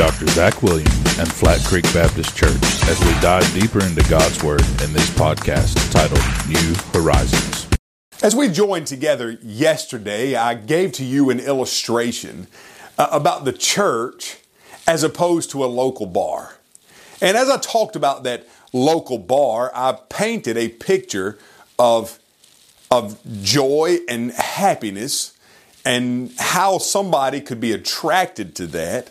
Dr. Zach Williams and Flat Creek Baptist Church as we dive deeper into God's Word in this podcast titled New Horizons. As we joined together yesterday, I gave to you an illustration uh, about the church as opposed to a local bar. And as I talked about that local bar, I painted a picture of, of joy and happiness and how somebody could be attracted to that.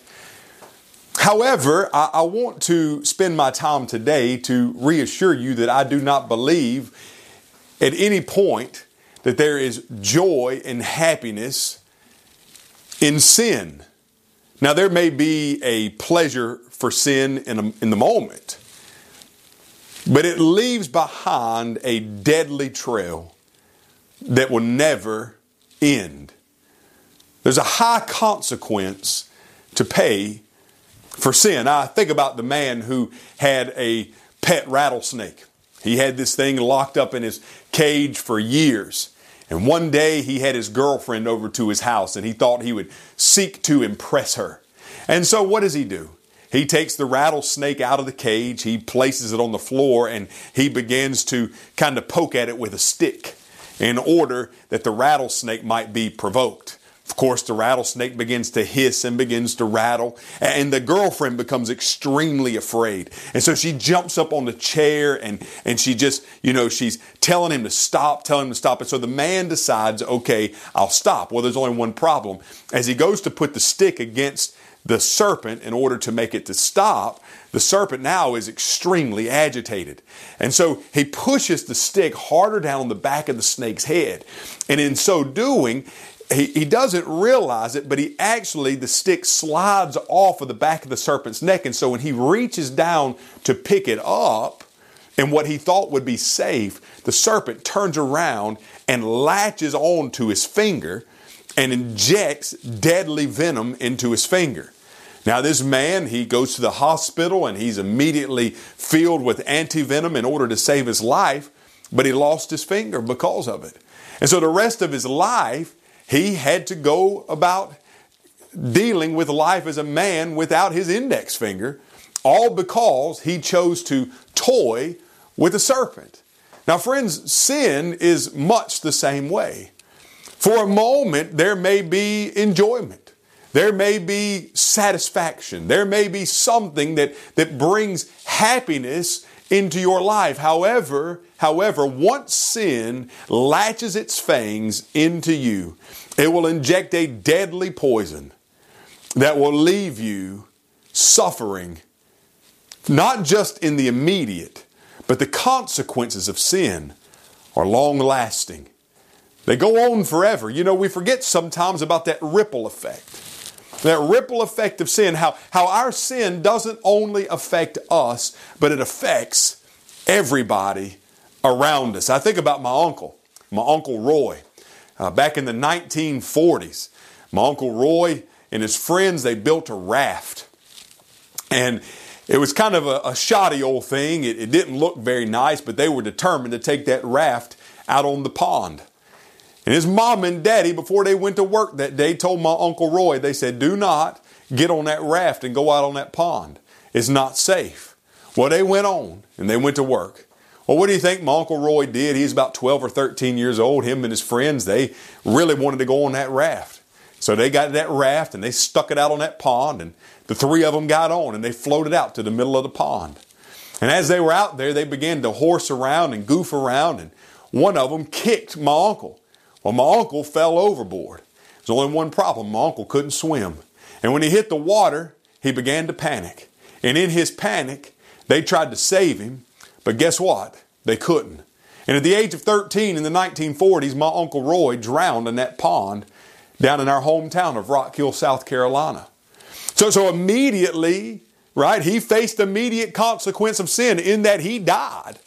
However, I, I, want to spend my time today to reassure you that I do not believe at any point that there is joy and happiness in sin. Now, there may be a pleasure for sin in, a, in the moment, but it leaves behind a deadly trail that will never end. There's a high consequence to pay for sin. I think about the man who had a pet rattlesnake. He had this thing locked up in his cage for years. And one day he had his girlfriend over to his house and he thought he would seek to impress her. And so what does he do? He takes the rattlesnake out of the cage, he places it on the floor, and he begins to kind of poke at it with a stick in order that the rattlesnake might be provoked. Of course, the rattlesnake begins to hiss and begins to rattle, and the girlfriend becomes extremely afraid. And so she jumps up on the chair and, and she just, you know, she's telling him to stop, telling him to stop. And so the man decides, okay, I'll stop. Well, there's only one problem. As he goes to put the stick against the serpent in order to make it to stop, the serpent now is extremely agitated. And so he pushes the stick harder down on the back of the snake's head. And in so doing, he, he doesn't realize it, but he actually, the stick slides off of the back of the serpent's neck. And so when he reaches down to pick it up, and what he thought would be safe, the serpent turns around and latches onto his finger and injects deadly venom into his finger. Now, this man, he goes to the hospital and he's immediately filled with anti-venom in order to save his life, but he lost his finger because of it. And so the rest of his life, he had to go about dealing with life as a man without his index finger, all because he chose to toy with a serpent. Now, friends, sin is much the same way. For a moment, there may be enjoyment. There may be satisfaction. There may be something that, that brings happiness into your life. However, however, once sin latches its fangs into you, it will inject a deadly poison that will leave you suffering, not just in the immediate, but the consequences of sin are long lasting. They go on forever. You know, we forget sometimes about that ripple effect. That ripple effect of sin, how, how our sin doesn't only affect us, but it affects everybody around us. I think about my uncle, my Uncle Roy. Uh, back in the 1940s, my Uncle Roy and his friends, they built a raft. And it was kind of a, a shoddy old thing. It, it didn't look very nice, but they were determined to take that raft out on the pond. And his mom and daddy, before they went to work that day, told my Uncle Roy, they said, do not get on that raft and go out on that pond. It's not safe. Well, they went on and they went to work. Well, what do you think my Uncle Roy did? He's about 12 or 13 years old. Him and his friends, they really wanted to go on that raft. So they got that raft and they stuck it out on that pond and the three of them got on and they floated out to the middle of the pond. And as they were out there, they began to horse around and goof around and one of them kicked my uncle. Well, my uncle fell overboard. There's only one problem. My uncle couldn't swim. And when he hit the water, he began to panic. And in his panic, they tried to save him, but guess what? They couldn't. And at the age of 13 in the 1940s, my Uncle Roy drowned in that pond down in our hometown of Rock Hill, South Carolina. So, so immediately, right, he faced immediate consequence of sin in that he died.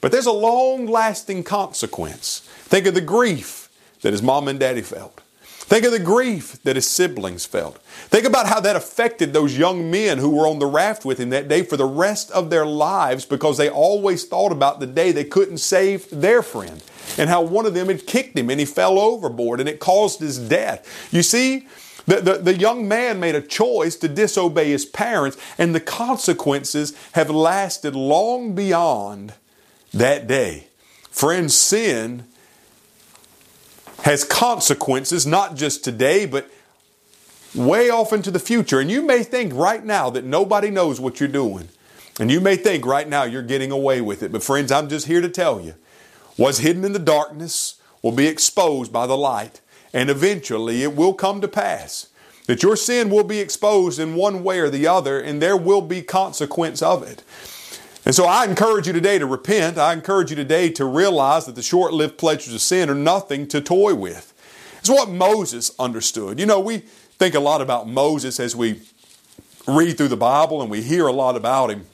But there's a long lasting consequence. Think of the grief that his mom and daddy felt. Think of the grief that his siblings felt. Think about how that affected those young men who were on the raft with him that day for the rest of their lives because they always thought about the day they couldn't save their friend and how one of them had kicked him and he fell overboard and it caused his death. You see, The, the, the young man made a choice to disobey his parents, and the consequences have lasted long beyond that day. Friends, sin has consequences, not just today, but way off into the future. And you may think right now that nobody knows what you're doing. And you may think right now you're getting away with it. But friends, I'm just here to tell you what's hidden in the darkness will be exposed by the light. And eventually it will come to pass that your sin will be exposed in one way or the other, and there will be consequence of it. And so I encourage you today to repent. I encourage you today to realize that the short lived pleasures of sin are nothing to toy with. It's what Moses understood. You know, we think a lot about Moses as we read through the Bible and we hear a lot about him.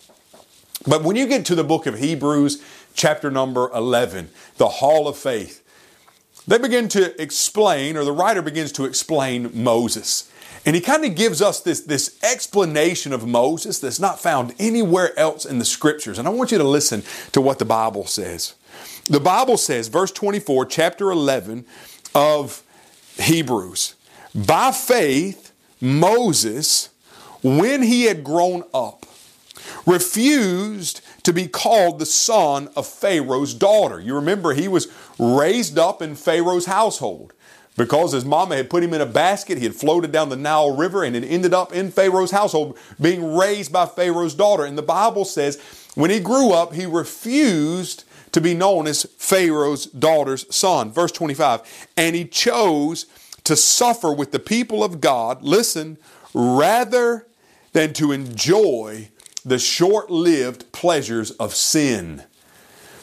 But when you get to the book of Hebrews, chapter number 11, the Hall of Faith, they begin to explain, or the writer begins to explain Moses. And he kind of gives us this, this explanation of Moses that's not found anywhere else in the scriptures. And I want you to listen to what the Bible says. The Bible says, verse 24, chapter 11 of Hebrews, by faith, Moses, when he had grown up, refused to be called the son of Pharaoh's daughter. You remember he was raised up in Pharaoh's household because his mama had put him in a basket. He had floated down the Nile River and had ended up in Pharaoh's household being raised by Pharaoh's daughter. And the Bible says when he grew up, he refused to be known as Pharaoh's daughter's son. Verse 25. And he chose to suffer with the people of God, listen, rather than to enjoy the short lived pleasures of sin.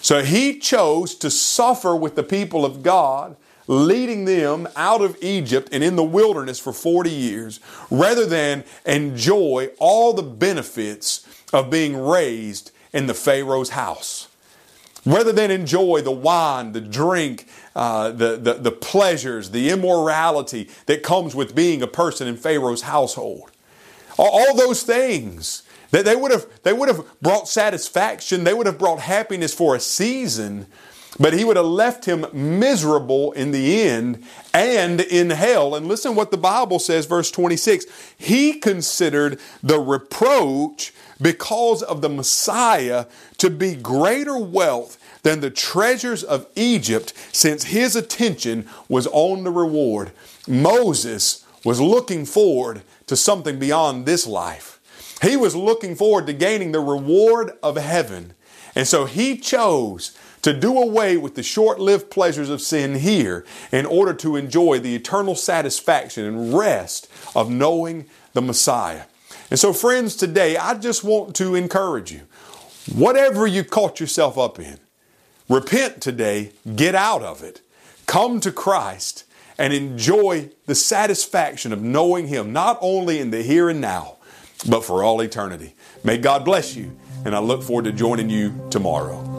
So he chose to suffer with the people of God, leading them out of Egypt and in the wilderness for 40 years, rather than enjoy all the benefits of being raised in the Pharaoh's house. Rather than enjoy the wine, the drink, uh, the, the, the pleasures, the immorality that comes with being a person in Pharaoh's household. All, all those things that they would have they would have brought satisfaction, they would have brought happiness for a season, but he would have left him miserable in the end and in hell. And listen what the Bible says, verse 26. He considered the reproach because of the Messiah to be greater wealth than the treasures of Egypt, since his attention was on the reward. Moses was looking forward to something beyond this life. He was looking forward to gaining the reward of heaven. And so he chose to do away with the short lived pleasures of sin here in order to enjoy the eternal satisfaction and rest of knowing the Messiah. And so, friends, today I just want to encourage you whatever you caught yourself up in, repent today, get out of it, come to Christ, and enjoy the satisfaction of knowing Him, not only in the here and now, but for all eternity. May God bless you, and I look forward to joining you tomorrow.